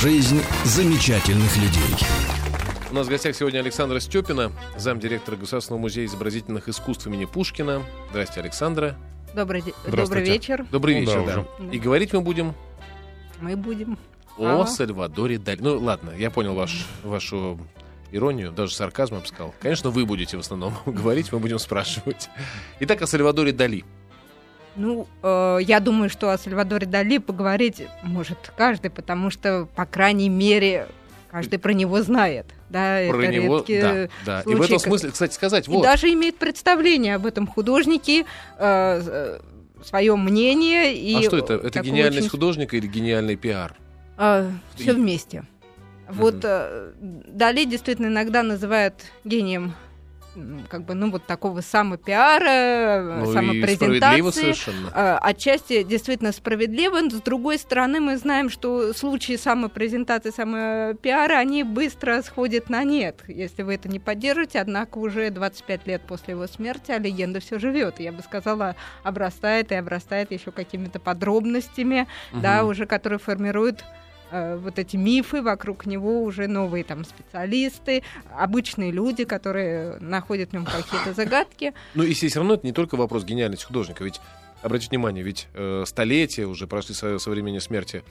Жизнь замечательных людей. У нас в гостях сегодня Александра Степина, замдиректора Государственного музея изобразительных искусств имени Пушкина. Здрасте, Александра. Добрый, добрый вечер. Добрый Ну да, вечер, да. уже. И говорить мы будем Мы будем. о А. Сальвадоре Дали. Ну, ладно, я понял ваш, вашу иронию, даже сарказм, я бы сказал. Конечно, вы будете в основном говорить, мы будем спрашивать. Итак, о Сальвадоре Дали. Ну, э, я думаю, что о Сальвадоре Дали поговорить может каждый, потому что, по крайней мере, каждый про него знает. Да, Про это него, редкие да, да. И в случаи, этом смысле, кстати, сказать, И вот, даже имеет представление об этом художнике, свое мнение. И а что это? Это гениальность очень художника или гениальный пиар? все вместе. Вот э, Дали действительно иногда называют гением как бы, ну, вот такого самопиара, Ну самопрезентации. А, Отчасти действительно справедливо, но с другой стороны мы знаем, что случаи самопрезентации, самопиара, они быстро сходят на нет, если вы это не поддержите, однако уже 25 лет после его смерти, а легенда все живет, я бы сказала, обрастает и обрастает еще какими-то подробностями, да, Мгм. уже которые формируют вот эти мифы вокруг него уже новые там специалисты, обычные люди, которые находят в нем какие-то загадки. Ну и все равно это не только вопрос гениальности художника, ведь обратите внимание, ведь э, столетия уже прошли со, со времени смерти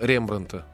Рембранта,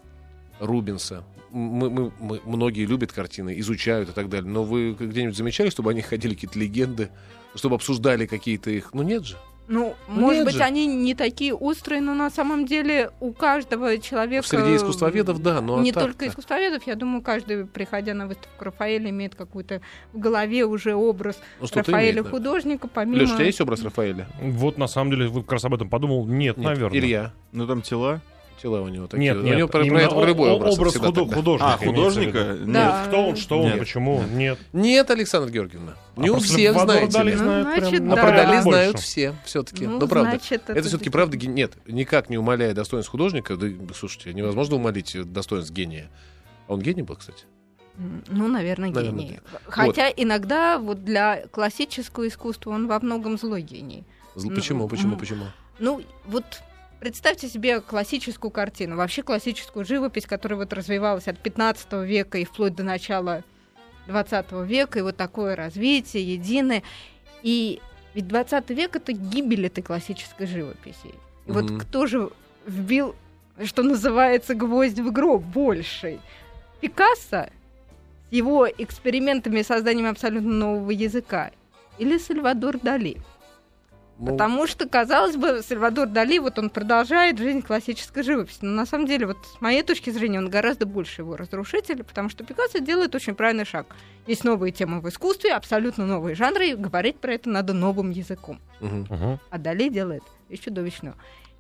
Рубенса. Мы, мы- мы- многие любят картины, изучают и так далее. Но вы где-нибудь замечали, чтобы они ходили какие-то легенды, чтобы обсуждали какие-то их? Ну нет же. Ну, Ну, может быть, же. они не такие острые, но на самом деле у каждого человека... Среди искусствоведов, да, но не а так-то. только искусствоведов, я думаю, каждый, приходя на выставку Рафаэля, имеет какой-то в голове уже образ Ну, Рафаэля имеет, да. художника, помимо... Леш, у тебя есть образ Рафаэля? Вот на самом деле, вы как раз об этом подумал. Нет, Нет. наверное. Илья? Ну там тела. Тела у него такие. Нет, у нет. него про, про это про любой образ. образ тогда. художника. А, художника? Нет. Да. Кто он, что он, Нет. почему? Нет. Нет, Александра Георгиевна. Не А у всех, знаете ли. Ну, знает значит, прям да. А про Гораздо Дали больше. знают все, все-таки. Ну, Ну, правда. значит, Это, все-таки действительно- правда нет, никак не умаляя достоинств художника. Да, слушайте, невозможно умолить достоинств гения. А он гений был, кстати. Ну, наверное, Наверное, гений. Хотя иногда вот для классического искусства он во многом злой гений. Зл- Ну, Почему, почему, почему? Ну, вот представьте себе классическую картину, вообще классическую живопись, которая вот развивалась от 15 века и вплоть до начала 20 века, и вот такое развитие единое. И ведь 20 век — это гибель этой классической живописи. И вот Мгм. кто же вбил, что называется, гвоздь в гроб больший? Пикассо с его экспериментами и созданием абсолютно нового языка или Сальвадор Дали? Ну, Потому что, казалось бы, Сальвадор Дали, вот он продолжает жизнь классической живописи. Но на самом деле, вот с моей точки зрения, он гораздо больше его разрушитель, потому что Пикассо делает очень правильный шаг. Есть новые темы в искусстве, абсолютно новые жанры, и говорить про это надо новым языком. Мгм. А Дали делает вещь чудовищную.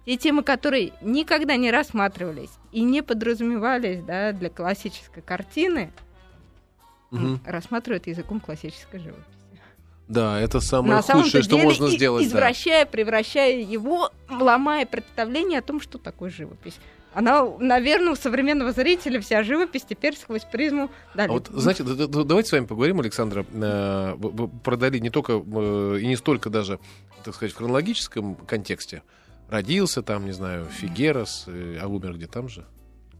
Те темы, которые никогда не рассматривались и не подразумевались да, для классической картины, м, рассматривают языком классической живописи. Да, это самое на худшее, что деле можно и- сделать. да. извращая, превращая его, ломая представление о том, что такое живопись. Она, наверное, у современного зрителя вся живопись теперь сквозь призму Дали. А вот, знаете, давайте с вами поговорим, Александра, э, про Дали не только э, и не столько даже, так сказать, в хронологическом контексте. Родился там, не знаю, Фигерас, э, а умер где там же?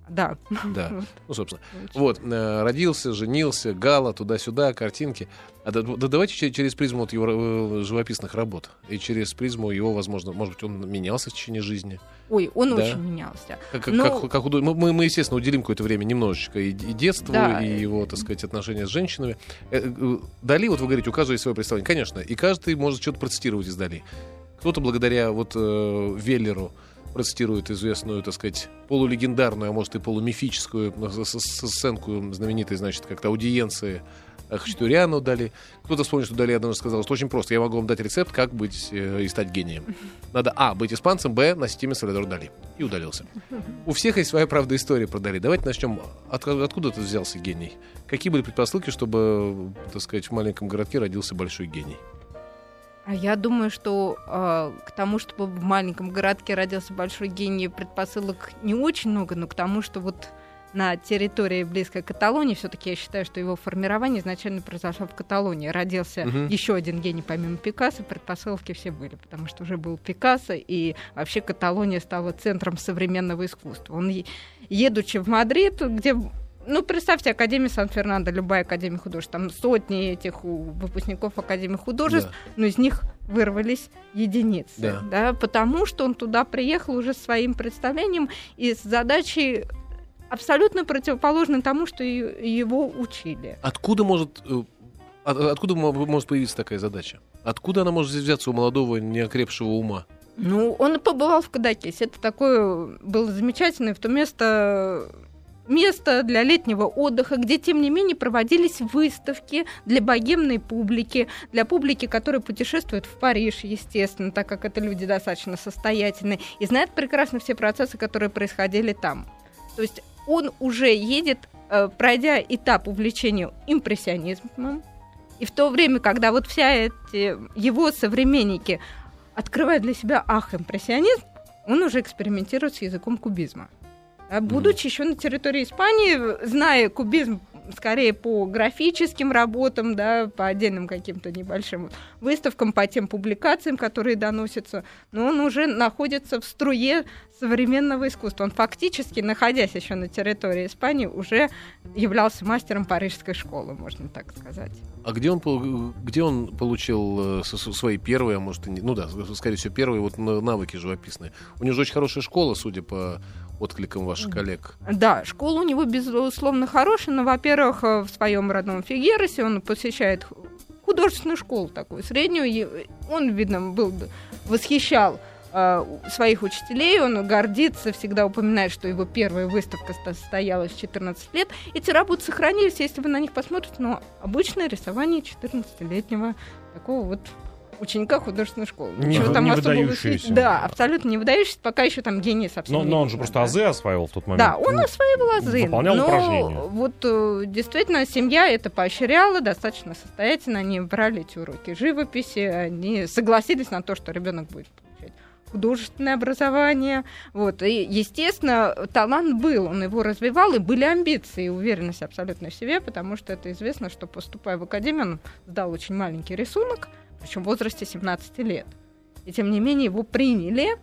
Да. Да. Вот. Ну, собственно. Вот, э, родился, женился, Гала, туда-сюда, картинки. А да, да давайте че- через призму вот его э, живописных работ и через призму его, возможно, может быть, он менялся в течение жизни. Ой, он Да. очень менялся. Как, Ну- как- как мы- мы, естественно, уделим какое-то время немножечко и, и детству, Да. и его, так сказать, отношения с женщинами. Э, Дали, вот вы говорите, у каждого есть свое представление. Конечно, и каждый может что-то процитировать из Дали. Кто-то благодаря вот э, Веллеру процитирует известную, так сказать, полулегендарную, а может и полумифическую сценку знаменитой, значит, как-то аудиенции Хачатуряну дали. Кто-то вспомнит, что Дали однажды сказал, что очень просто. Я могу вам дать рецепт, как быть э, и стать гением. Надо, а, быть испанцем, б, носить имя Сальвадор Дали. И удалился. У всех есть своя, правда, история про Дали. Давайте начнем. От- откуда ты взялся гений? Какие были предпосылки, чтобы, так сказать, в маленьком городке родился большой гений? А я думаю, что э, к тому, чтобы в маленьком городке родился большой гений, предпосылок не очень много, но к тому, что вот на территории близкой Каталонии. Все-таки я считаю, что его формирование изначально произошло в Каталонии. Родился Мгм. еще один гений помимо Пикассо, предпосылки все были, потому что уже был Пикассо, и вообще Каталония стала центром современного искусства. Он, едучи в Мадрид, где ну, представьте, Академия Сан-Фернандо, любая Академия художеств, там сотни этих выпускников Академии художеств, Да. но из них вырвались единицы, Да. да, потому что он туда приехал уже с своим представлением и с задачей абсолютно противоположной тому, что его учили. Откуда может, э, от- откуда мо- может появиться такая задача? Откуда она может взяться у молодого, неокрепшего ума? Ну, он побывал в Кадакисе. Это такое было замечательное в то место место для летнего отдыха, где, тем не менее, проводились выставки для богемной публики, для публики, которая путешествует в Париж, естественно, так как это люди достаточно состоятельные, и знает прекрасно все процессы, которые происходили там. То есть он уже едет, э, пройдя этап увлечения импрессионизмом, и в то время, когда вот вся эти его современники открывают для себя ах, импрессионизм, он уже экспериментирует с языком кубизма. А будучи еще на территории Испании, зная кубизм скорее по графическим работам, да, по отдельным каким-то небольшим выставкам, по тем публикациям, которые доносятся, но он уже находится в струе современного искусства. Он фактически, находясь еще на территории Испании, уже являлся мастером парижской школы, можно так сказать. А где он, где он получил э, свои первые, а может ну да, скорее всего, первые вот на- навыки живописные? У него же очень хорошая школа, судя по откликам ваших коллег. Да, школа у него, безусловно, хорошая, но, во-первых, э, в своем родном Фигеросе он посещает художественную школу такую, среднюю. Он, видно, был восхищал э, своих учителей, он гордится, всегда упоминает, что его первая выставка ста- состоялась в 14 лет. Эти работы сохранились, если вы на них посмотрите, но обычное рисование 14-летнего такого вот ученика художественной школы. Не- Ничего там не особо выдающийся. Да, абсолютно не выдающийся, пока еще там гений совсем Но, но он же просто азы осваивал в тот момент. Да, он Ну, осваивал азы. выполнял но упражнения. вот э, действительно семья это поощряла, достаточно состоятельно. Они брали эти уроки живописи, они согласились на то, что ребенок будет получать художественное образование. Вот. И, естественно, талант был, он его развивал, и были амбиции и уверенность абсолютно в себе, потому что это известно, что поступая в академию, он сдал очень маленький рисунок, причем в возрасте 17 лет. И тем не менее его приняли,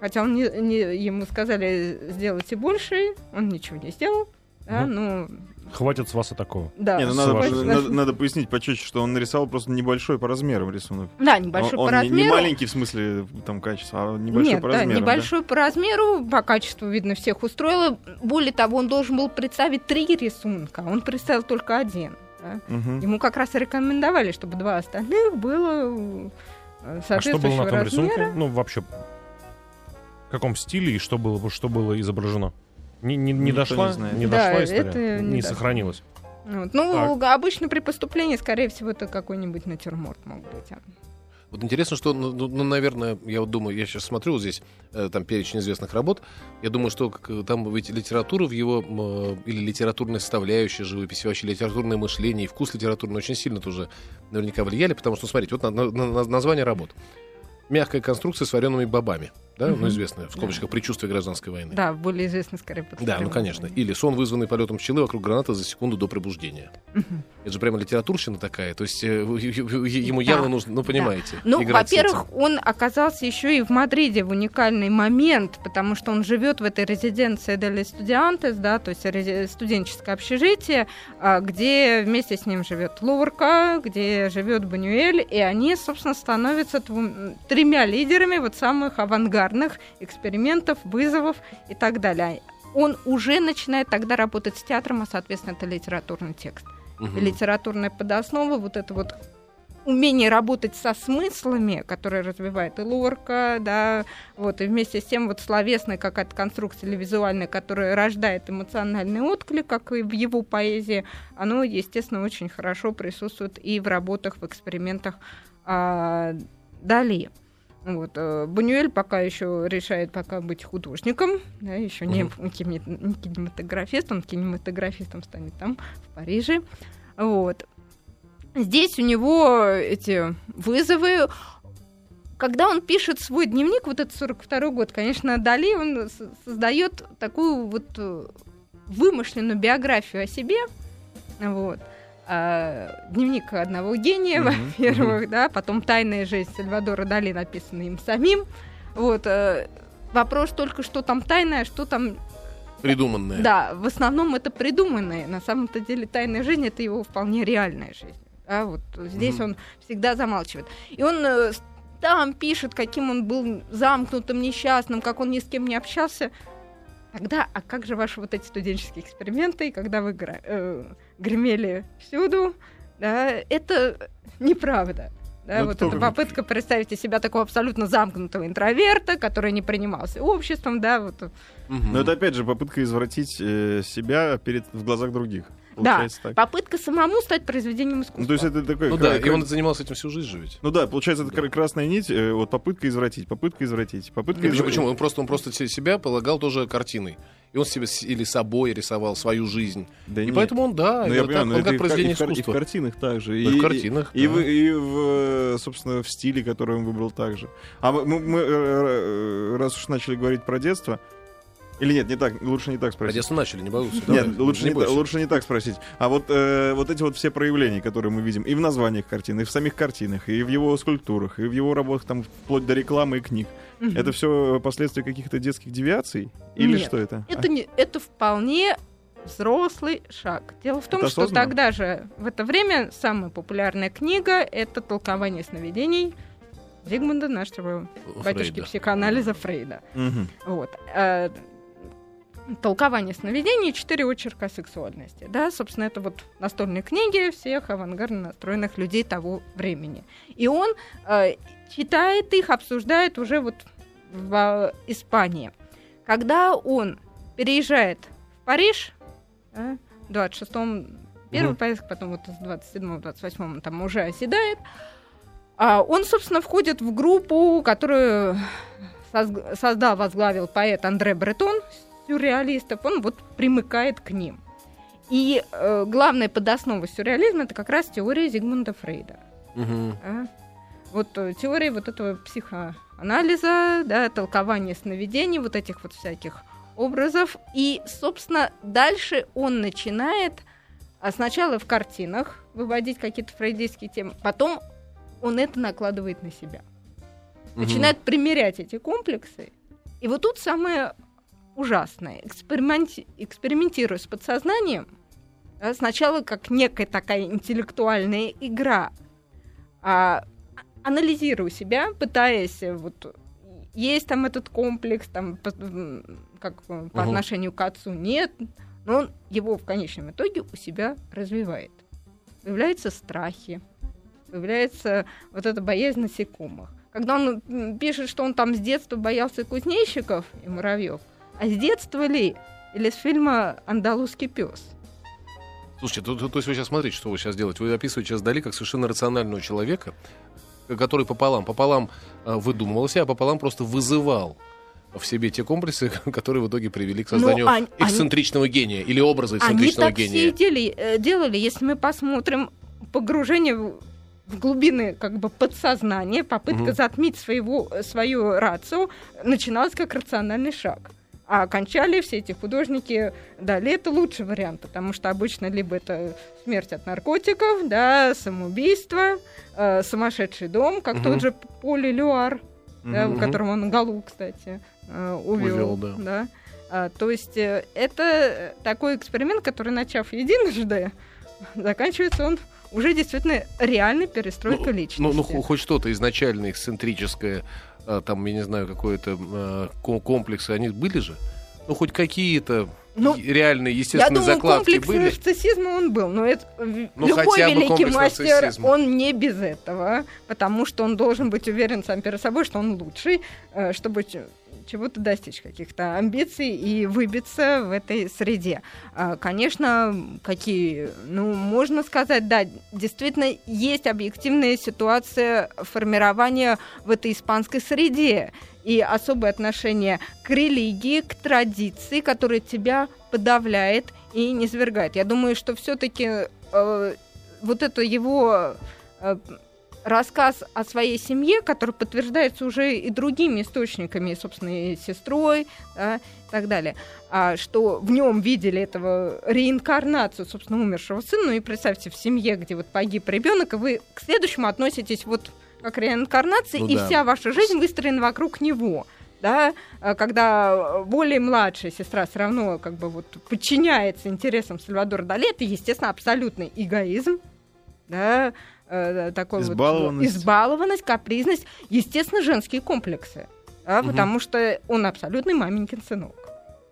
Хотя он не, не- ему сказали сделайте больше, он ничего не сделал. Да, ну, Хватит с вас и такого. да. Не, ну надо, вашей- надо, надо пояснить почетче, что он нарисовал просто небольшой по размерам рисунок. Да, небольшой он по он не- не, размеру. маленький в смысле там качества, а небольшой Нет, по да, размерам. небольшой по размеру, по качеству, видно, всех устроило. Более того, он должен был представить три рисунка, а он представил только один. Да. Мгм. Ему как раз и рекомендовали, чтобы два остальных было э, А что было соответствующего на том размера. рисунке? Ну, вообще, в каком стиле и что было, что было изображено? Не, не, не Никто дошла, не знает. не Да, дошла история, это не не сохранилась. Вот. Ну, обычно при поступлении, скорее всего, это какой-нибудь натюрморт мог быть. Вот интересно, что, ну, ну, ну, наверное, я вот думаю, я сейчас смотрю вот здесь, э, там перечень известных работ, я думаю, что как, там ведь литература в его, э, или литературная составляющая живописи, вообще литературное мышление и вкус литературный очень сильно тоже наверняка влияли, потому что, смотрите, вот на- на- на- название работ. Мягкая конструкция с вареными бобами, да, ну, Мгм. известная, в скобочках, предчувствие гражданской войны. Да, более известный, скорее, под Да, ну конечно. Или сон, вызванный полетом пчелы вокруг граната за секунду до пробуждения. Мгм. Это же прямо литературщина такая. То есть э, ему Да, явно нужно, ну понимаете. Ну, с этим. во-первых, он оказался еще и в Мадриде в уникальный момент, потому что он живет в этой резиденции Дели Студиантес, да, то есть студенческое общежитие, а, где вместе с ним живет Лорка, где живет Банюэль, и они, собственно, становятся двум- тремя лидерами вот самых авангардных экспериментов, вызовов и так далее. Он уже начинает тогда работать с театром, а, соответственно, это литературный текст Мгм. литературная подоснова, вот это вот умение работать со смыслами, которые развивает и Лорка, да, вот, и вместе с тем вот словесная какая-то конструкция или визуальная, которая рождает эмоциональный отклик, как и в его поэзии, оно, естественно, очень хорошо присутствует и в работах, в экспериментах а, Дали. Вот, э, Бунюэль пока еще решает пока быть художником, да, еще не, не кинематографистом, кинематографистом станет там, в Париже. Вот. Здесь у него эти вызовы. Когда он пишет свой дневник, вот этот 42 год, конечно, Дали, он создает такую вот э, вымышленную биографию о себе, вот, а, дневник одного гения, Мгм, во-первых, да, потом «Тайная жизнь Сальвадора Дали», написанная им самим, вот, э, вопрос только, что там тайное, что там Придуманное. да, в основном это придуманное. На самом-то деле тайная жизнь это его вполне реальная жизнь. А вот здесь Мгм. он всегда замалчивает. И он э, там пишет, каким он был замкнутым, несчастным, как он ни с кем не общался. Тогда, а как же ваши вот эти студенческие эксперименты, когда вы э, гремели всюду? Да, это неправда. Да, Ну, вот эта попытка представить из себя такого абсолютно замкнутого интроверта, который не принимался обществом, да, вот Мгм. Но это опять же попытка извратить э, себя перед, в глазах других. Получается так. попытка самому стать произведением искусства. Ну, то есть это такой... Ну да, кра- и он занимался этим всю жизнь же ведь. Ну да, получается, это кра- красная нить, э, вот попытка извратить, попытка извратить, попытка Ну, почему, извратить. почему? Он просто, он просто се- себя полагал тоже картиной. И он себе или собой рисовал свою жизнь. Да и нет. поэтому он, да, Ну, я так, понимаю, но он это как и произведение и в кар- и в искусства. картинах также. И в картинах, И, да. в, и в, собственно, в стиле, который он выбрал также. А мы, мы- э, э, раз уж начали говорить про детство, или нет, не так, лучше не так Про спросить. детство начали, не боюсь. Нет, лучше не, та- бойся. лучше не так спросить. А вот, э, вот эти вот все проявления, которые мы видим и в названиях картин, и в самих картинах, и в его скульптурах, и в его работах, там, вплоть до рекламы и книг, Мгм. это все последствия каких-то детских девиаций? Или Нет, что это? Это, не, это вполне взрослый шаг. Дело в том, Это что осознанно? тогда же, в это время, самая популярная книга — это «Толкование сновидений» Зигмунда, нашего батюшки Фрейда. психоанализа Фрейда. А, мгм. Вот. Э, Толкование сновидений, четыре очерка о сексуальности. Да, собственно, это вот настольные книги всех авангардно настроенных людей того времени. И он э, читает их, обсуждает уже вот в э, Испании. Когда он переезжает в Париж, в 26-м первый Мгм. поездка, потом вот с 27-м, 28-м там уже оседает, а он, собственно, входит в группу, которую создал, возглавил поэт Андре Бретон, сюрреалистов, он вот примыкает к ним. И э, главная подоснова сюрреализма это как раз теория Зигмунда Фрейда. Мгм. а. Вот э, теория вот этого психоанализа, да, толкования сновидений, вот этих вот всяких образов. И, собственно, дальше он начинает а, сначала в картинах выводить какие-то фрейдистские темы, потом он это накладывает на себя Мгм. начинает примерять эти комплексы. И вот тут самое ужасное. Эксперименти- экспериментируя с подсознанием, да, сначала как некая такая интеллектуальная игра, а, анализируя себя, пытаясь э, вот есть там этот комплекс, там по- как э, по Мгм. отношению к отцу нет, но он его в конечном итоге у себя развивает. Появляются страхи, появляется вот эта боязнь насекомых. Когда он пишет, что он там с детства боялся кузнечиков и муравьев, а с детства ли? Или с фильма «Андалузский пес»? Слушайте, то, то- то есть вы сейчас смотрите, что вы сейчас делаете. Вы описываете сейчас Дали как совершенно рационального человека, который пополам, пополам э, выдумывался, а пополам просто вызывал в себе те комплексы, которые в итоге привели к Ну, созданию они- эксцентричного гения или образа Они эксцентричного так все дели- э, делали. Если мы посмотрим погружение в, в глубины как бы подсознания, попытка Мгм. затмить своего, э, свою рацию, начиналась как рациональный шаг. А окончали все эти художники, дали это лучший вариант, потому что обычно либо это смерть от наркотиков, да, самоубийство, э, сумасшедший дом, как Мгм. тот же Поли Люар, да, Мгм. в котором он Галу, кстати, э, увел. Увел, да. А, то есть э, это такой эксперимент, который, начав единожды, заканчивается он уже действительно реальной перестройкой личности. Ну, ну, хо- хоть что-то изначально эксцентрическое, там, я не знаю, какое-то а, ко- комплексы, они были же? Ну, хоть какие-то Ну, реальные, Я естественные думаю, закладки комплекс были? нарциссизма он был, но это Ну, любой великий комплекс мастер, нарциссизма. он не без этого, потому что он должен быть уверен сам перед собой, что он лучший, э, чтобы чего-то достичь, каких-то амбиций и выбиться в этой среде. А, Конечно, какие, ну, можно сказать, да, действительно есть объективная ситуация формирования в этой испанской среде и особое отношение к религии, к традиции, которая тебя подавляет и не свергает. Я думаю, что все-таки вот это его э, рассказ о своей семье, который подтверждается уже и другими источниками, и, собственно, и сестрой, да, и так далее, а, что в нем видели этого реинкарнацию, собственно, умершего сына. Ну и представьте, в семье, где вот погиб ребенок, и вы к следующему относитесь вот как реинкарнации, Ну и да. вся ваша жизнь выстроена вокруг него. Да, а, когда более младшая сестра все равно как бы вот подчиняется интересам Сальвадора Дали, это, естественно, абсолютный эгоизм, да, э, такой Избалованность. вот избалованность, капризность, естественно, женские комплексы, да, Мгм. потому что он абсолютный маменькин сынок,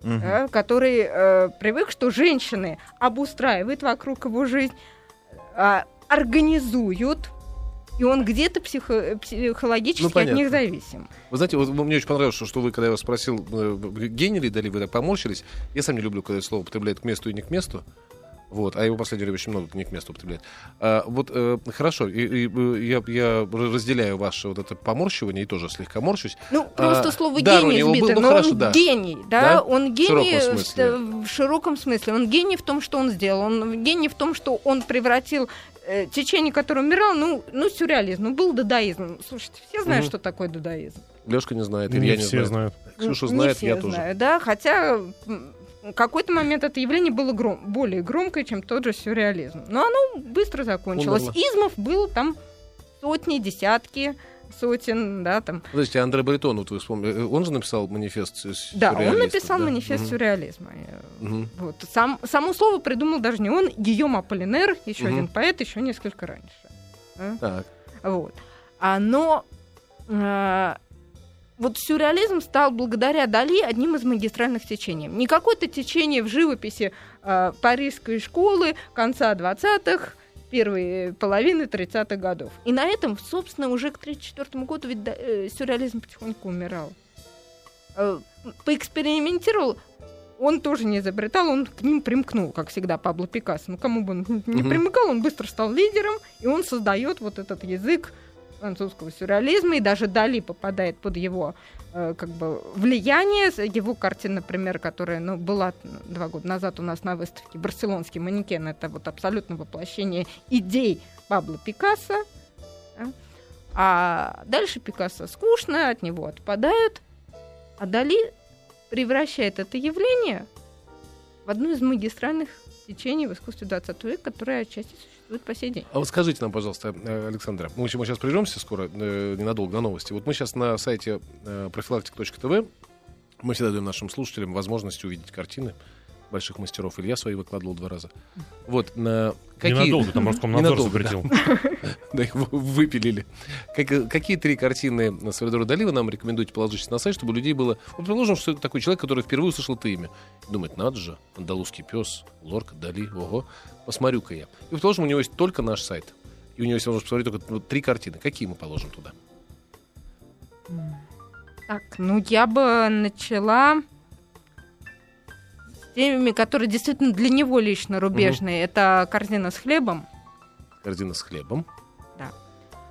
Мгм. да, который э, привык, что женщины обустраивают вокруг его жизнь, а, организуют, и он где-то психо- психологически Ну, от них зависим. Вы знаете, вот мне очень понравилось, что, что вы, когда я вас спросил, э, гений ли Дали, вы так поморщились. Я сам не люблю, когда слово употребляют к месту и не к месту. Вот, а его в последнее время очень много не к месту употребляет. А, вот э, хорошо, и, и, э, я, я разделяю ваше вот это поморщивание и тоже слегка морщусь. Ну, просто А, слово дар у гений был, сбито, ну, но хорошо, он да. гений, да, Да? он В гений широком в, смысле. ст- в широком смысле. Он гений в том, что он сделал. Он гений в том, что он превратил э, течение, которое умирало, ну, ну, сюрреализм, ну, был дадаизм. Слушайте, все знают, Мгм. что такое дадаизм. Лешка не знает, Не Илья не, все знает. знают. Ксюша Не знает, все я тоже. да, хотя в какой-то момент это явление было гром- более громкое, чем тот же сюрреализм. Но оно быстро закончилось. Умерло. Измов было там сотни, десятки сотен, да, там. Подождите, Андре Бретон, вот вы вспомнили, э, он же написал манифест с- с Да, он написал да? манифест Мгм. сюрреализма. Мгм. Вот. Сам, само слово придумал даже не он, Гийом Аполлинер, еще Мгм. один поэт, еще несколько раньше. Так. Вот. А, но э, вот сюрреализм стал благодаря Дали одним из магистральных течений. Не какое-то течение в живописи э, парижской школы конца 20-х, первой половины 30-х годов. И на этом, собственно, уже к 1934 году ведь э, сюрреализм потихоньку умирал. Э, поэкспериментировал, он тоже не изобретал, он к ним примкнул, как всегда, Пабло Пикассо. Ну, кому бы он не примыкал, он быстро стал лидером, и он создает вот этот язык французского сюрреализма, и даже Дали попадает под его э, как бы влияние. Его картина, например, которая ну, была два года назад у нас на выставке «Барселонский манекен», это вот абсолютно воплощение идей Пабло Пикассо. да. А дальше Пикассо скучно, от него отпадают. А Дали превращает это явление в одно из магистральных течений в искусстве 20 века, которое отчасти по сей день. А вот скажите нам, пожалуйста, э, Александра, мы сейчас прервемся скоро, э, ненадолго, на новости. Вот мы сейчас на сайте э, профилактика.тв, мы всегда даем нашим слушателям возможность увидеть картины больших мастеров. Илья свои выкладывал два раза. Вот, на какие... Ненадолго, там Роскомнадзор Ненадолго, запретил. Да, их вы- выпилили. Как- какие три картины Сальвадора Дали вы нам рекомендуете положить на сайт, чтобы людей было... Вот предположим, что это такой человек, который впервые услышал это имя. Думает, надо же, андалузский пес, Лорка, Дали, ого, посмотрю-ка я. И предположим, у него есть только наш сайт. И у него есть возможность посмотреть только вот три картины. Какие мы положим туда? Так, ну я бы начала теми, которые действительно для него лично рубежные. Это корзина с хлебом. Корзина с хлебом. Да.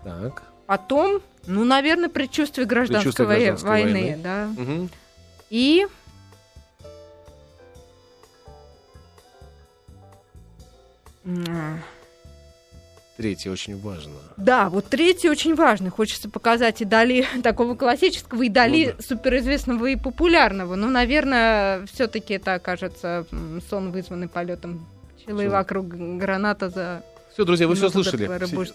Так. Потом, ну, наверное, предчувствие гражданской, Предчувствие гражданской войны, войны. да. Мгм. И М, Третье очень важно. Да, вот третий очень важный. Хочется показать и Дали такого классического, и Дали Ну да. суперизвестного и популярного. Ну, наверное, все-таки это окажется сон, вызванный полетом пчелы Сон. вокруг граната за Все, друзья, вы все слышали.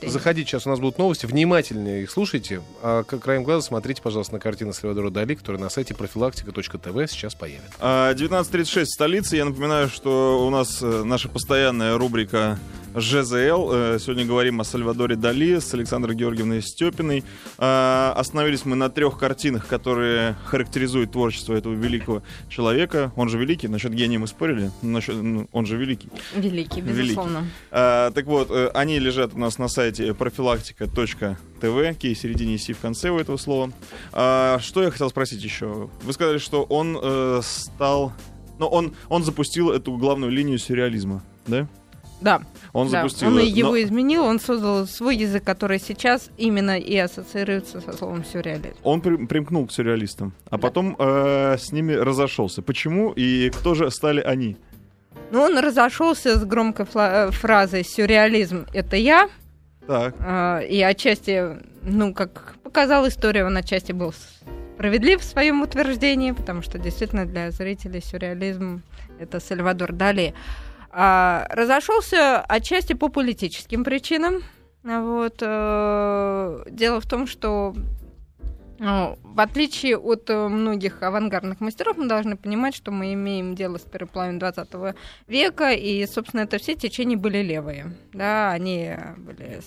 Заходите, сейчас у нас будут новости. Внимательнее их слушайте. А краем глаза смотрите, пожалуйста, на картины Сальвадора Дали, которая на сайте профилактика.тв сейчас появится. А, 19.36 в столице. Я напоминаю, что у нас э, наша постоянная рубрика ЖЗЛ. Э, Сегодня говорим о Сальвадоре Дали с Александрой Георгиевной Степиной. А, Остановились мы на трех картинах, которые характеризуют творчество этого великого человека. Он же великий. Насчет гения мы спорили. Насчет, ну, он же великий. великий, Великий. безусловно. А, так вот, э, они лежат у нас на сайте профилактика.тв, кей в середине си в конце у этого слова. А, что я хотел спросить еще? Вы сказали, что он э, стал... Ну, он, он запустил эту главную линию сюрреализма, да? Да, Он да. запустил... он его но изменил, он создал свой язык, который сейчас именно и ассоциируется со словом сюрреализм. Он при- примкнул к сюрреалистам, а Да. потом э, с ними разошелся. Почему и кто же стали они? Ну, он разошелся с громкой фла- фразой «сюрреализм — это я», Так. А, И отчасти, ну, как показала история, он отчасти был справедлив в своем утверждении, потому что действительно для зрителей сюрреализм это Сальвадор Дали. А, разошелся отчасти по политическим причинам. Вот. э, Дело в том, что в отличие от э, многих авангардных мастеров, мы должны понимать, что мы имеем дело с первой половиной 20 века, и, собственно, это все течения были левые. Да, они были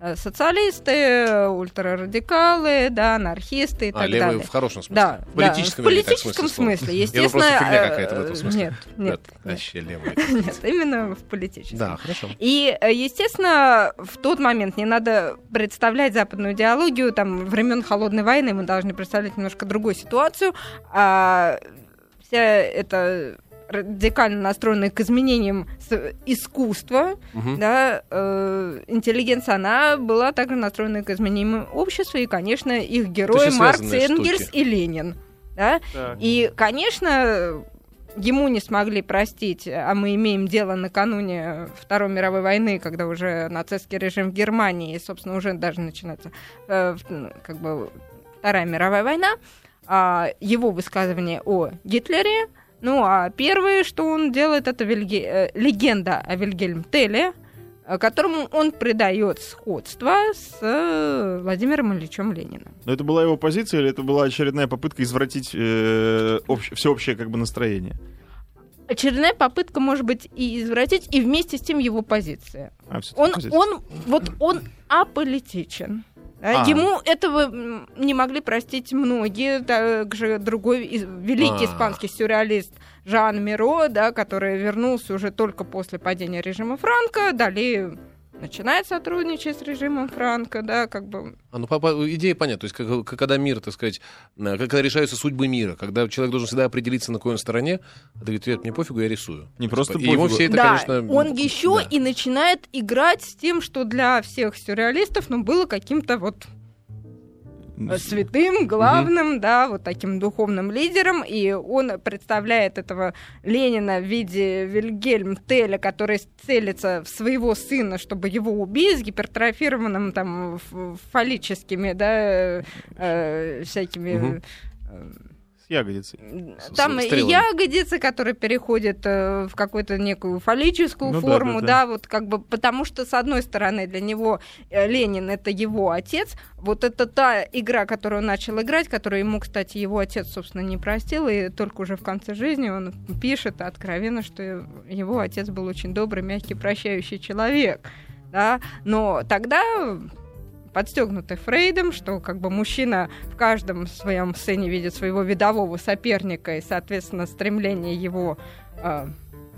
э, социалисты, ультрарадикалы, да, анархисты и А, так левые далее. в хорошем смысле. Да, в политическом, да, в я политическом смысле, Я думал, естественно. просто фигня э, какая-то в этом смысле. Нет, нет, Нет, вообще левые. нет, именно в политическом. Да, хорошо. И, естественно, в тот момент не надо представлять западную идеологию, там, времен Холодной войны мы должны представлять немножко другую ситуацию. А вся эта радикально настроенная к изменениям искусства, Мгм. да, э, интеллигенция, она была также настроена к изменениям общества, и, конечно, их герои Маркс, Энгельс штуки. и Ленин. Да? И, конечно, ему не смогли простить, а мы имеем дело накануне Второй мировой войны, когда уже нацистский режим в Германии, и, собственно, уже даже начинается э, ну, как бы Вторая мировая война, а, его высказывание о Гитлере, ну, а первое, что он делает, это Вильге- э, легенда о Вильгельм Телле, э, которому он придает сходство с э, Владимиром Ильичем Лениным. Но это была его позиция или это была очередная попытка извратить э, общ- всеобщее как бы настроение? Очередная попытка, может быть, и извратить, и вместе с тем его позиция. А, Он, позиция. он, вот он аполитичен. Да, А. Ему этого не могли простить многие. Также другой великий А. испанский сюрреалист Жан Миро, да, который вернулся уже только после падения режима Франка. Далее начинает сотрудничать с режимом Франка, да, как бы А, ну, папа, идея понятна. То есть, как- когда мир, так сказать, э, когда решаются судьбы мира, когда человек должен всегда определиться, на какой он стороне, а ты говоришь, «Нет, мне пофигу, я рисую. Не просто И ему пофигу. все это, да, конечно... он еще да. и начинает играть с тем, что для всех сюрреалистов, ну, было каким-то вот святым, главным, да, вот таким духовным лидером, и он представляет этого Ленина в виде Вильгельм Теля, который целится в своего сына, чтобы его убить с гипертрофированным там фаллическими, да, э, всякими... Мгм. С ягодицей. С- там с и стрелами. ягодицы, которые переходят э, в какую-то некую фаллическую Ну да, форму, да, да, да. вот как бы, потому что, с одной стороны, для него э, Ленин это его отец, вот это та игра, которую он начал играть, которую ему, кстати, его отец, собственно, не простил, и только уже в конце жизни он пишет откровенно, что его отец был очень добрый, мягкий, прощающий человек, да, но тогда подстегнуты Фрейдом, что как бы мужчина в каждом своем сцене видит своего видового соперника и, соответственно, стремление его э,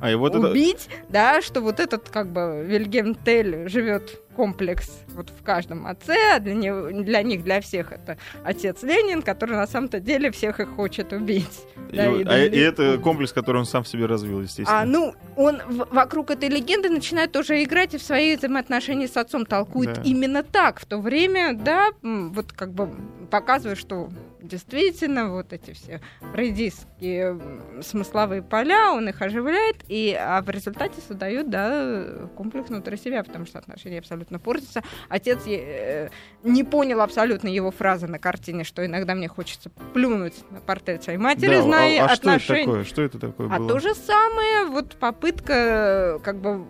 А и вот это... убить, да, что вот этот как бы Вильгельм Тель живет комплекс вот в каждом отце, а для, него, для них, для всех это отец Ленин, который на самом-то деле всех их хочет убить. И, Да, и а- и это комплекс, который он сам в себе развил, естественно. А, ну, он в- вокруг этой легенды начинает тоже играть и в свои взаимоотношения с отцом толкует Да. именно так. В то время, да, вот как бы показывает, что действительно вот эти все фрейдистские смысловые поля, он их оживляет, и, а в результате создает, да, комплекс внутри себя, потому что отношения абсолютно портятся. Отец э, не понял абсолютно его фразы на картине, что иногда мне хочется плюнуть на портрет своей матери, Да, зная а, а что это отношения. такое? Что это такое А было? то же самое, вот попытка как бы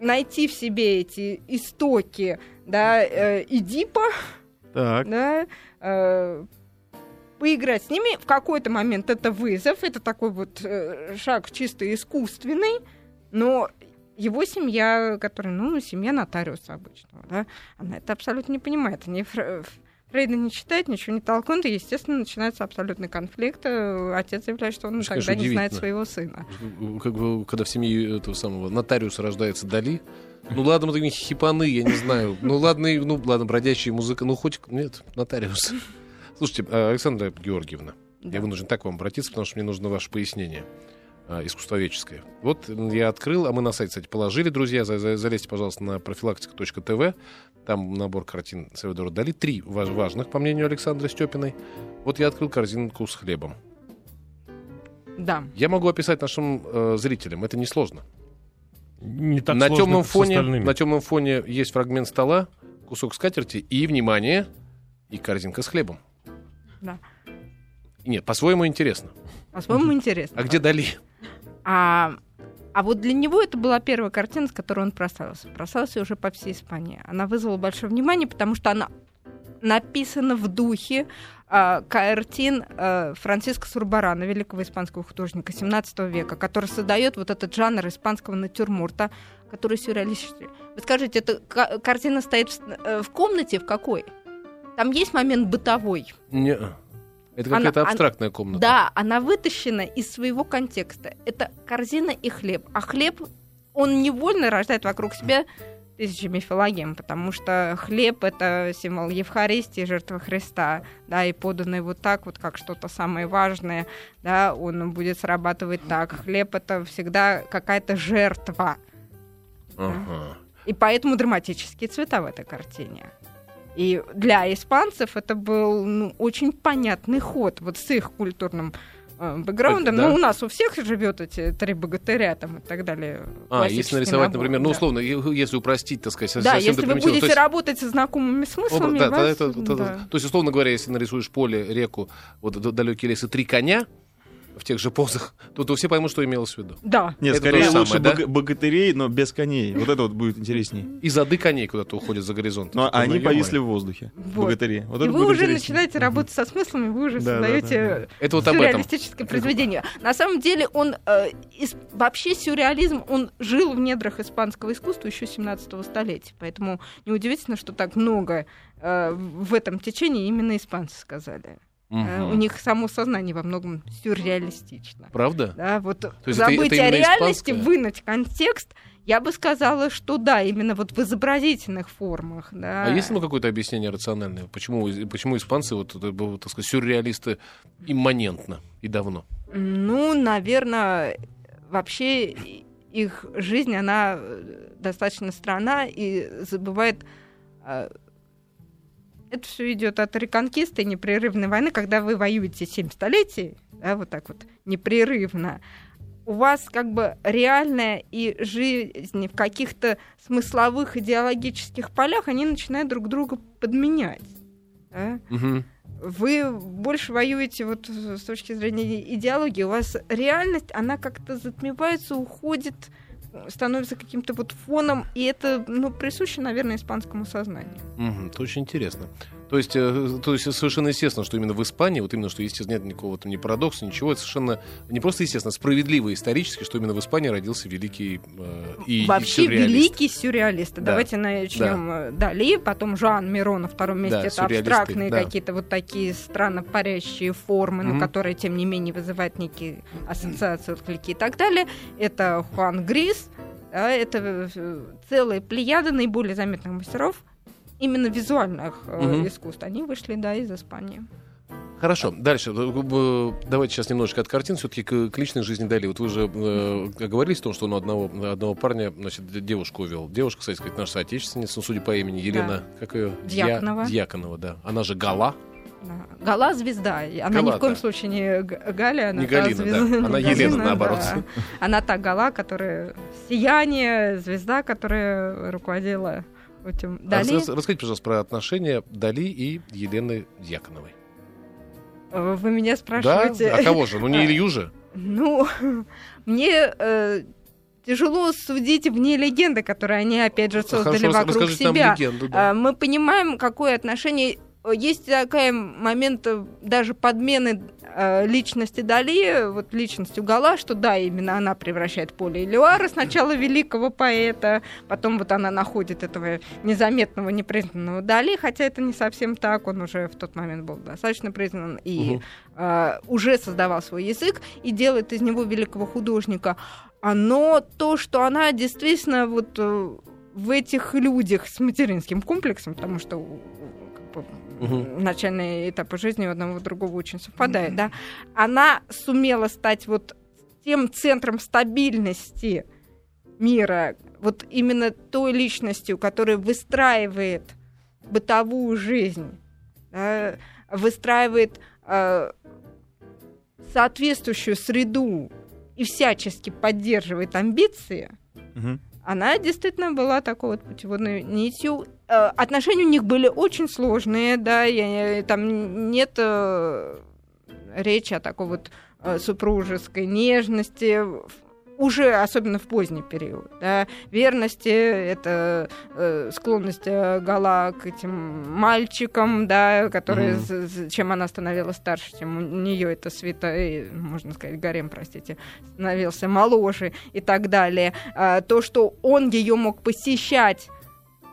найти в себе эти истоки, да, э, Эдипа, Так. да, э, поиграть с ними. В какой-то момент это вызов, это такой вот э, шаг чисто искусственный, но его семья, которая, ну, семья нотариуса обычного, да, она это абсолютно не понимает. Они Фр- Фрейда не читает, ничего не толкует, и, естественно, начинается абсолютный конфликт. Э, Отец заявляет, что он Это, тогда конечно, не знает своего сына. Как бы, когда в семье этого самого нотариуса рождается Дали, ну ладно, мы такие хипаны, я не знаю. Ну ладно, ну ладно, бродячая музыка, ну хоть, нет, нотариус. Слушайте, а, Александра Георгиевна, Да. я вынужден так к вам обратиться, потому что мне нужно ваше пояснение а, искусствоведческое. Вот я открыл, а мы на сайт, кстати, положили, друзья, за- за- залезьте, пожалуйста, на профилактика.тв, там набор картин Сальвадора Дали, три важ- важных, по мнению Александры Степиной. Вот я открыл корзинку с хлебом. Да. Я могу описать нашим э, зрителям, это несложно. Не так на сложно, темном фоне, остальными. на темном фоне есть фрагмент стола, кусок скатерти и внимание и корзинка с хлебом. Да. Нет, по-своему интересно. По-своему интересно. А где Дали? А, а вот для него это была первая картина, с которой он прославился. Прославился уже по всей Испании. Она вызвала большое внимание, потому что она написана в духе а, картин а, Франциско Сурбарана, великого испанского художника 17 века, который создает вот этот жанр испанского натюрморта, который сюрреалистический. Вы скажите, эта ка- картина стоит в, э, в комнате в какой? Там есть момент бытовой. Не, это какая-то она- абстрактная комната. Да, она вытащена из своего контекста. Это корзина и хлеб. А хлеб, он невольно рождает вокруг себя тысячи мифологем, потому что хлеб — это символ Евхаристии, жертвы Христа, да, и поданный вот так вот, как что-то самое важное, да, он будет срабатывать так. Хлеб — это всегда какая-то жертва. Ага. И поэтому драматические цвета в этой картине. И для испанцев это был ну, очень понятный ход вот с их культурным э, бэкграундом. Да. Ну, у нас у всех живет эти три богатыря там и так далее. А, если нарисовать, набор, например, ну, да. условно, е- если упростить, так сказать, Да, если вы будете есть- работать со знакомыми смыслами, Обра- да, вас- это- это- да. То есть, условно говоря, если нарисуешь поле, реку, вот д- далекие лесы, три коня в тех же позах, то, то все поймут, что имелось в виду. Да. Нет, Это скорее лучше самое, да? бога- богатырей, но без коней. Вот это вот будет интереснее. И зады коней куда-то уходят за горизонт. Но Такой, они ну, повисли в воздухе. Вот. Богатыри. Вот И вы уже начинаете работать со смыслами, вы уже Да, да, создаете да, да. Сюрреалистическое произведение. На самом деле он э, вообще сюрреализм, он жил в недрах испанского искусства еще 17 столетия, поэтому неудивительно, что так много э, в этом течении именно испанцы сказали. Э, Мгм. У них само сознание во многом сюрреалистично. Правда? Да, вот есть это- забыть это о именно реальности, испанское? вынуть контекст, я бы сказала, что да, именно вот в изобразительных формах. Да. А есть ну какое-то объяснение рациональное? Почему, почему испанцы, вот, это так сказать, сюрреалисты имманентно и давно? Ну, наверное, вообще их жизнь, она э, достаточно странна и забывает... Это все идет от реконкисты, непрерывной войны, когда вы воюете семь столетий, да, вот так вот, непрерывно. У вас как бы реальная и жизнь в каких-то смысловых идеологических полях, они начинают друг друга подменять. да. Мгм. Вы больше воюете вот с точки зрения идеологии. У вас реальность, она как-то затмевается, уходит, становится каким-то вот фоном, и это, ну, присуще, наверное, испанскому сознанию. Мгм, Это очень интересно. То есть, э, то есть совершенно естественно, что именно в Испании, вот именно, что естественно нет никакого там ни парадокса, ничего, это совершенно не просто естественно, а справедливо исторически, что именно в Испании родился великий э, и, и Вообще сюрреалист. великий сюрреалист. Да. Давайте начнем э, Дали, потом Жан Миро на втором месте. Да, это абстрактные да. какие-то вот такие странно парящие формы, Мгм. но которые, тем не менее, вызывают некие ассоциации, отклики и так далее. Это Хуан Грис, да, это э, целая плеяда наиболее заметных мастеров именно визуальных Мгм. искусств. Они вышли, да, из Испании. Хорошо, дальше. Э, Давайте сейчас немножечко от картин все-таки к, к личной жизни Дали. Вот вы же э, оговорились о том, что он одного, одного парня, значит, девушку увел. Девушка, кстати сказать, наша соотечественница, ну, судя по имени, Елена, как ее? Дьяконова. Дьяконова, да. Она же Гала. Да. Гала звезда. Она ни Гала, в коем да. случае не Галя, она Не Галина, звезда- да. Она не Елена, Галина, наоборот. да. Она та Гала, которая сияние, звезда, которая руководила этим А Дали. рас- Расскажите, пожалуйста, про отношения Дали и Елены Дьяконовой. Э, Вы меня Да? спрашиваете. А кого же? Ну, не Илью же. Ну, мне э, тяжело судить вне легенды, которые они опять же создали Хорошо, вокруг себя. легенду. да. А, Мы понимаем, какое отношение есть такой момент э, даже подмены э, личности Дали, вот личностью Гала, что да, именно она превращает Поля Элюара, сначала великого поэта, потом вот она находит этого незаметного, непризнанного Дали, хотя это не совсем так, он уже в тот момент был достаточно признан и Мгм. э, уже создавал свой язык и делает из него великого художника. А, Но то, что она действительно вот э, в этих людях с материнским комплексом, потому что у- как бы, Мгм. начальные этапы жизни у одного и другого очень совпадают, да, она сумела стать вот тем центром стабильности мира, вот именно той личностью, которая выстраивает бытовую жизнь, да, выстраивает э, соответствующую среду и всячески поддерживает амбиции, Мгм. Она действительно была такой вот путеводной нитью. Э, Отношения у них были очень сложные, да, я- там нет э, речи о такой вот э, супружеской нежности, уже особенно в поздний период. Да. Верности — это э, склонность э, Гала к этим мальчикам, да, которые, с- чем она становилась старше, чем у нее это света, э, можно сказать, гарем, простите, становился моложе и так далее. А, то, что он ее мог посещать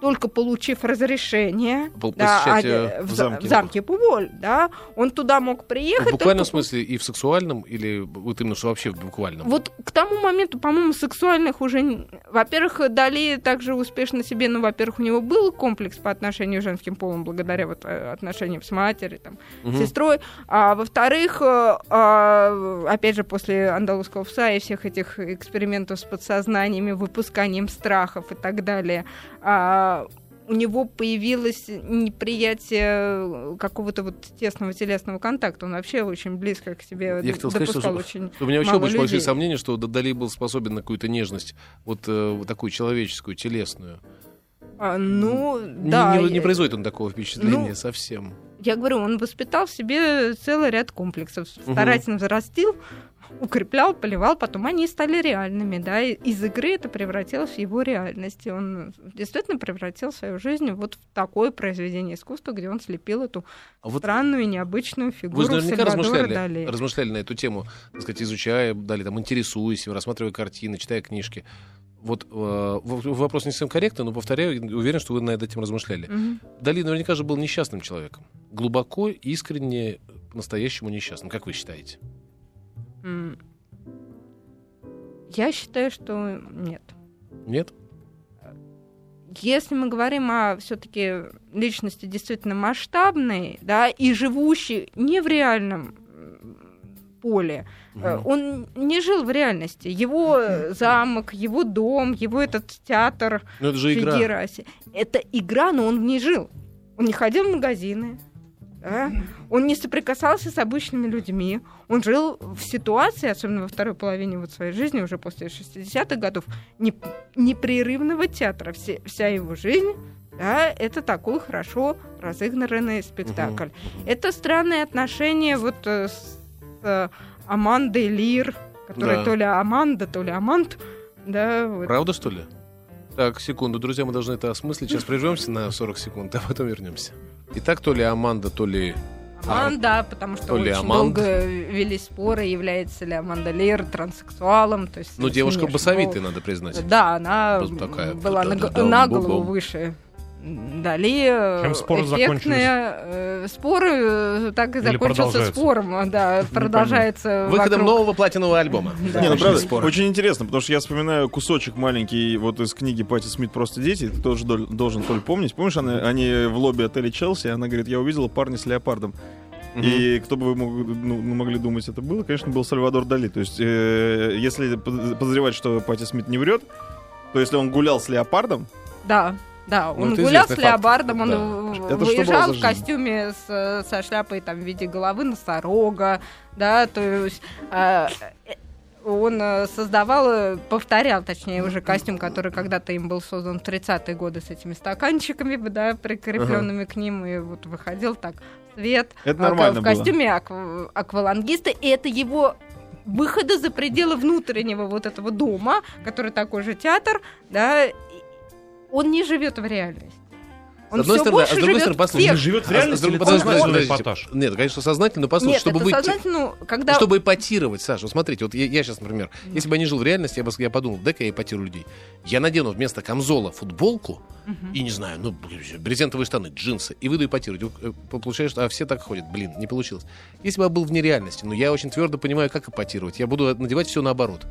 только получив разрешение, да, а, в, в за- замке. в замке Пуволь, да, он туда мог приехать. В буквальном только смысле и в сексуальном, или вот именно что вообще в буквальном? Вот к тому моменту, по-моему, сексуальных уже... Во-первых, Дали также успешно себе, ну, во-первых, у него был комплекс по отношению к женским полом, благодаря вот э, отношениям с матерью, там, Мгм. сестрой. А во-вторых, э, а, опять же, после андалузского пса и всех этих экспериментов с подсознаниями, выпусканием страхов и так далее, а, у него появилось неприятие какого-то вот тесного телесного контакта. Он вообще очень близко к себе Я хотел сказать, что, очень что у меня вообще очень большие сомнения, что Дали был способен на какую-то нежность, вот, э, вот такую человеческую, телесную. А, ну, Не- да. не, не производит он такого впечатления Ну, совсем. Я говорю, он воспитал в себе целый ряд комплексов. Старательно взрастил, укреплял, поливал, потом они стали реальными, да, и из игры это превратилось в его реальность. И он действительно превратил свою жизнь вот в такое произведение искусства, где он слепил эту А вот странную и необычную вы фигуру же наверняка Сальвадора размышляли, Дали. размышляли на эту тему, так сказать, изучая, Дали, там, интересуясь, рассматривая картины, читая книжки. Вот э, вопрос не совсем корректный, но повторяю, уверен, что вы над этим размышляли. Мгм. Дали наверняка же был несчастным человеком. Глубоко, искренне, по-настоящему несчастным. Как вы считаете? Я считаю, что нет. Нет? Если мы говорим о все-таки личности действительно масштабной, да, и живущей не в реальном поле, Мгм. он не жил в реальности. Его замок, его дом, его этот театр Ну, это же игра. Федерации. Это игра, но он в ней жил. Он не ходил в магазины, да? он не соприкасался с обычными людьми. Он жил в ситуации, особенно во второй половине вот своей жизни, уже после 60-х годов, не- непрерывного театра. Все- вся его жизнь да, это такой хорошо разыгранный спектакль. Это странные отношения вот э, с э, Амандой Лир, которая Да. то ли Аманда, то ли Амант. Да, вот. Правда, что ли? Так, секунду, друзья, мы должны это осмыслить. Сейчас прервемся на 40 секунд, а потом вернемся. Итак, то ли Аманда, то ли... Аманда, потому что То очень Аманд. долго велись споры, является ли Аманда Лейр транссексуалом. То есть Ну, девушка басовитая, надо признать. Да, она такая. была на, Да-да-да, на голову выше. Дали Чем споры эффектные, э, споры э, так и Или закончился спором, да, продолжается Выходом вокруг- нового платинового альбома. Да. Не, ну Очень правда, споры. очень интересно, потому что я вспоминаю кусочек маленький вот из книги Пати Смит «Просто дети», ты тоже дол- должен Толь помнить. Помнишь, они, они в лобби отеля Челси, она говорит, я увидела парня с леопардом. И кто бы вы мог- ну, ну, могли думать, это было, конечно, был Сальвадор Дали. То есть, э, если под- подозревать, что Пати Смит не врет, то если он гулял с леопардом, Да, да, Ну, он это гулял с известный факт. леопардом, он Да. э, выезжал в костюме с, э, со шляпой там, в виде головы носорога, да, то есть э, э, он э, создавал, э, повторял, точнее, уже костюм, который когда-то им был создан в 30-е годы с этими стаканчиками, да, прикрепленными к ним, и вот выходил так свет Это а, нормально в костюме аква- аквалангиста, и это его выхода за пределы внутреннего вот этого дома, который такой же театр, да, он не живет в реальности. Он С одной стороны, а с больше другой стороны, в послушайте, тех- живет в А реальности другой- или сознательно подождите. эпатаж? Нет, конечно, сознательно, но послушайте, Нет, чтобы это выйти... сознательно, ну, когда... Чтобы эпатировать, Саша, вот смотрите, вот я, я сейчас, например, если бы я не жил в реальности, я бы я подумал, дай-ка я эпатирую людей. Я надену вместо камзола футболку Мгм. и, не знаю, ну, брезентовые штаны, джинсы, и выйду эпатировать. Э, Получаешь, а все так ходят. Блин, не получилось. Если бы я был вне реальности, но я очень твердо понимаю, как эпатировать. Я буду надевать все наоборот.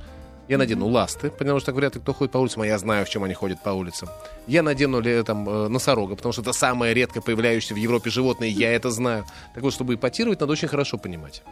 Я надену ласты, потому что так ли кто ходит по улицам, а я знаю, в чем они ходят по улицам. Я надену ли, там э, носорога, потому что это самое редко появляющееся в Европе животное, я это знаю. Так вот, чтобы эпатировать, надо очень хорошо понимать.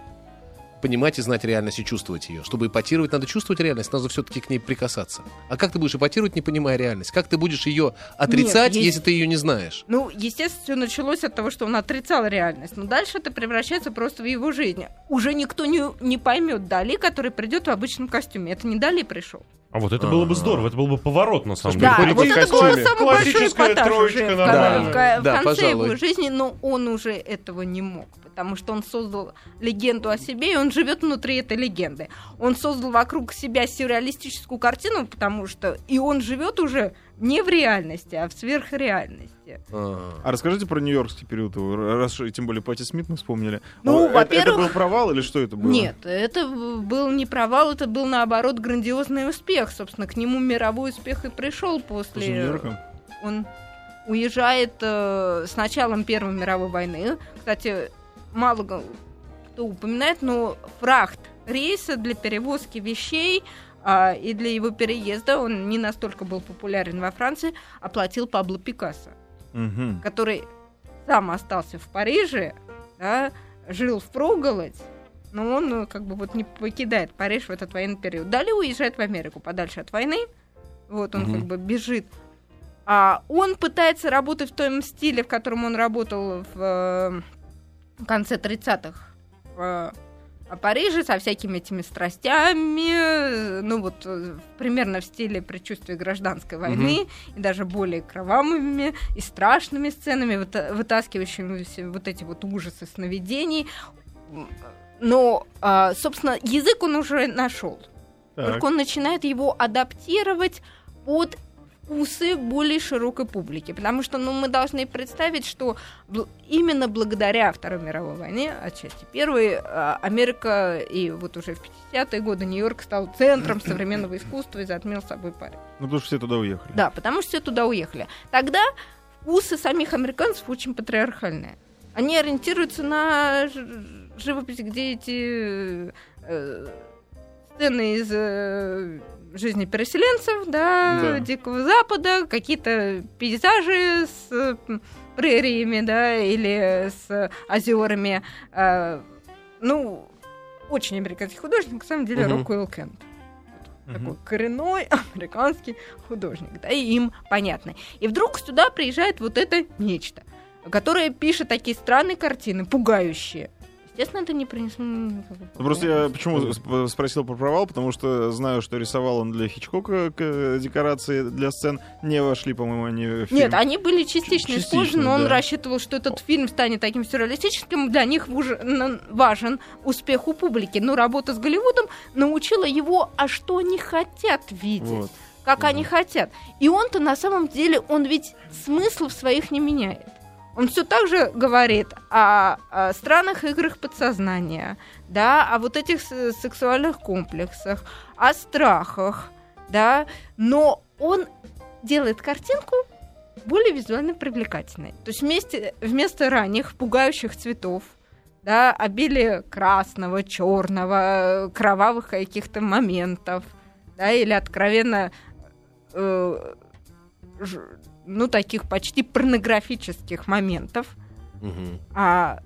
Понимать и знать реальность и чувствовать ее. Чтобы эпатировать, надо чувствовать реальность, надо все-таки к ней прикасаться. А как ты будешь эпатировать, не понимая реальность? Как ты будешь ее отрицать, есть- если ты ее не знаешь? Ну, естественно, все началось от того, что он отрицал реальность. Но дальше это превращается просто в его жизнь. Уже никто не, не поймет Дали, который придет в обычном костюме. Это не Дали пришел. А вот это было бы здорово, это был бы поворот, на самом Да, деле. Да, вот это был костюме. самый большой Классическая эпатаж уже в, нормально. в- в Да, конце пожалуй. его жизни, но он уже этого не мог, потому что он создал легенду о себе, и он живет внутри этой легенды. Он создал вокруг себя сюрреалистическую картину, потому что и он живет уже не в реальности, а в сверхреальности. А. А расскажите про нью-йоркский период, раз уж, тем более Пати Смит мы вспомнили. Ну, это- Это во-первых- был провал или что это было? Нет, это был не провал, это был наоборот грандиозный успех. Собственно, к нему мировой успех и пришел после. Нью-Йорком? Он уезжает э, с началом Первой мировой войны. Кстати, мало кто упоминает, но фрахт рейса для перевозки вещей а, и для его переезда, он не настолько был популярен во Франции, оплатил Пабло Пикассо, Мгм. который сам остался в Париже, да, жил в проголодь, но он ну, как бы вот не покидает Париж в этот военный период. Далее уезжает в Америку подальше от войны. Вот он Мгм. как бы бежит. А он пытается работать в том стиле, в котором он работал в э, конце 30-х в э, Париже со всякими этими страстями, э, ну вот э, примерно в стиле предчувствия гражданской войны, и даже более кровавыми и страшными сценами, выта- вытаскивающими вот эти вот ужасы сновидений. Но, а, собственно, язык он уже нашел. Только он начинает его адаптировать под вкусы более широкой публики. Потому что ну, мы должны представить, что бл- именно благодаря Второй мировой войне, отчасти Первой, а, Америка и вот уже в 50-е годы Нью-Йорк стал центром современного искусства и затмил собой Париж. Ну, потому что все туда уехали. Да, потому что все туда уехали. Тогда вкусы самих американцев очень патриархальные. Они ориентируются на ж- живопись, где эти э, сцены из э, жизни переселенцев, да, Да. Дикого Запада, какие-то пейзажи с прериями, да, или с озерами. э, ну, очень американский художник, на самом деле, Мгм. Рокуэлл Кент Мгм. такой коренной американский художник, да, и им понятно. И вдруг сюда приезжает вот это нечто, которое пишет такие странные картины, пугающие. Естественно, это не принесло... никакого Ну, Просто я почему сп- спросил про провал, потому что знаю, что рисовал он для Хичкока к- декорации для сцен. Не вошли, по-моему, они в фильм. Нет, они были частично, Частично, использованы, но он да. рассчитывал, что этот фильм станет таким сюрреалистическим. Для них н- важен успех у публики. Но работа с Голливудом научила его, а что они хотят видеть. Вот. как они хотят. И он-то на самом деле, он ведь смыслов своих не меняет. Он все так же говорит о, о странных играх подсознания, да, о вот этих сексуальных комплексах, о страхах, да, но он делает картинку более визуально привлекательной. То есть вместе, вместо ранних пугающих цветов, да, обилие красного, черного, кровавых каких-то моментов, да, или откровенно э, ну, таких почти порнографических моментов, Мгм. а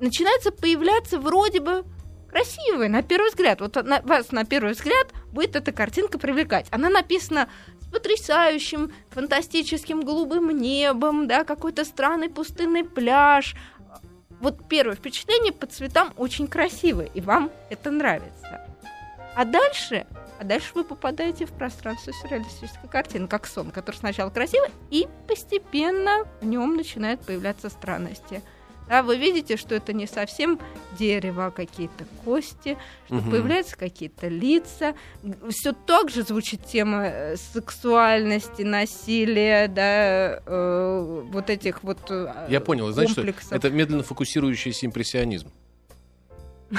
начинается появляться вроде бы красивая на первый взгляд. Вот на, вас на первый взгляд будет эта картинка привлекать. Она написана с потрясающим, фантастическим голубым небом, да, какой-то странный пустынный пляж. Вот первое впечатление по цветам очень красивое, и вам это нравится. А дальше, а дальше вы попадаете в пространство сюрреалистической картины, как сон, который сначала красивый, и постепенно в нем начинают появляться странности. Да, вы видите, что это не совсем дерево, а какие-то кости, что Мгм. появляются какие-то лица. Все так же звучит тема э, сексуальности, насилия, да, э, вот этих вот э, Я понял. Знаете что? комплексов. Это медленно фокусирующийся импрессионизм.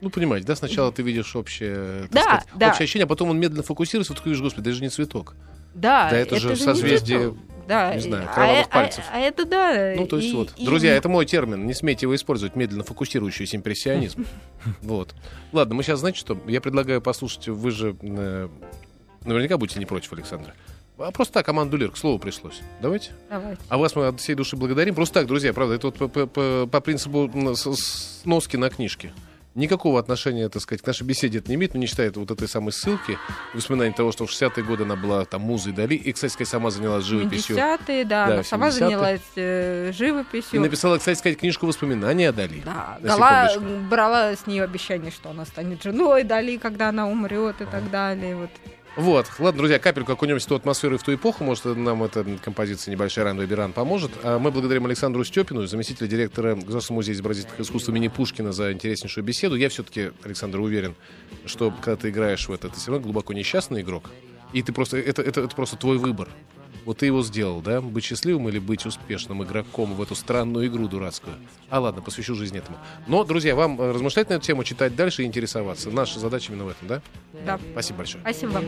Ну, понимаете, да, сначала ты видишь общее, Да, сказать, да. общее ощущение, а потом он медленно фокусируется, вот такой видишь, господи, даже не цветок. Да, Да, это же не созвездие, да, не и- знаю, а кровавых э- пальцев. А, а это да. Ну, то есть и- вот. и- Друзья, это мой термин, не смейте его использовать, медленно фокусирующийся импрессионизм. Вот. Ладно, мы сейчас, знаете что, я предлагаю послушать, вы же э, наверняка будете не против, Александра. А просто так, команду Лир, к слову пришлось. Давайте. Давайте. А вас мы от всей души благодарим. Просто так, друзья, правда, это вот по, по- по- принципу сноски на книжке. Никакого отношения, так сказать, к нашей беседе это не имеет, но не считает вот этой самой ссылки, воспоминания того, что в 60-е годы она была там музой Дали, и, кстати сказать, сама занялась живописью. 70-е, да, Да, она сама 70-е. занялась э, живописью. И написала, кстати сказать, книжку воспоминаний о Дали. Да, дала, брала с нее обещание, что она станет женой Дали, когда она умрет и так далее. Вот. Вот, ладно, друзья, капельку окунемся в ту атмосферу и в ту эпоху. Может, нам эта композиция небольшая Ран Беран поможет. А мы благодарим Александру Степину, заместителя директора Государственного музея изобразительных искусств имени Пушкина за интереснейшую беседу. Я все-таки, Александр, уверен, что когда ты играешь в это, ты все равно глубоко несчастный игрок. И ты просто, это, это, это просто твой выбор. Вот ты его сделал, да? Быть счастливым или быть успешным игроком в эту странную игру дурацкую. А ладно, посвящу жизнь этому. Но, друзья, вам э, размышлять на эту тему, читать дальше и интересоваться. Наша задача именно в этом, да? Да. Спасибо большое. Спасибо вам.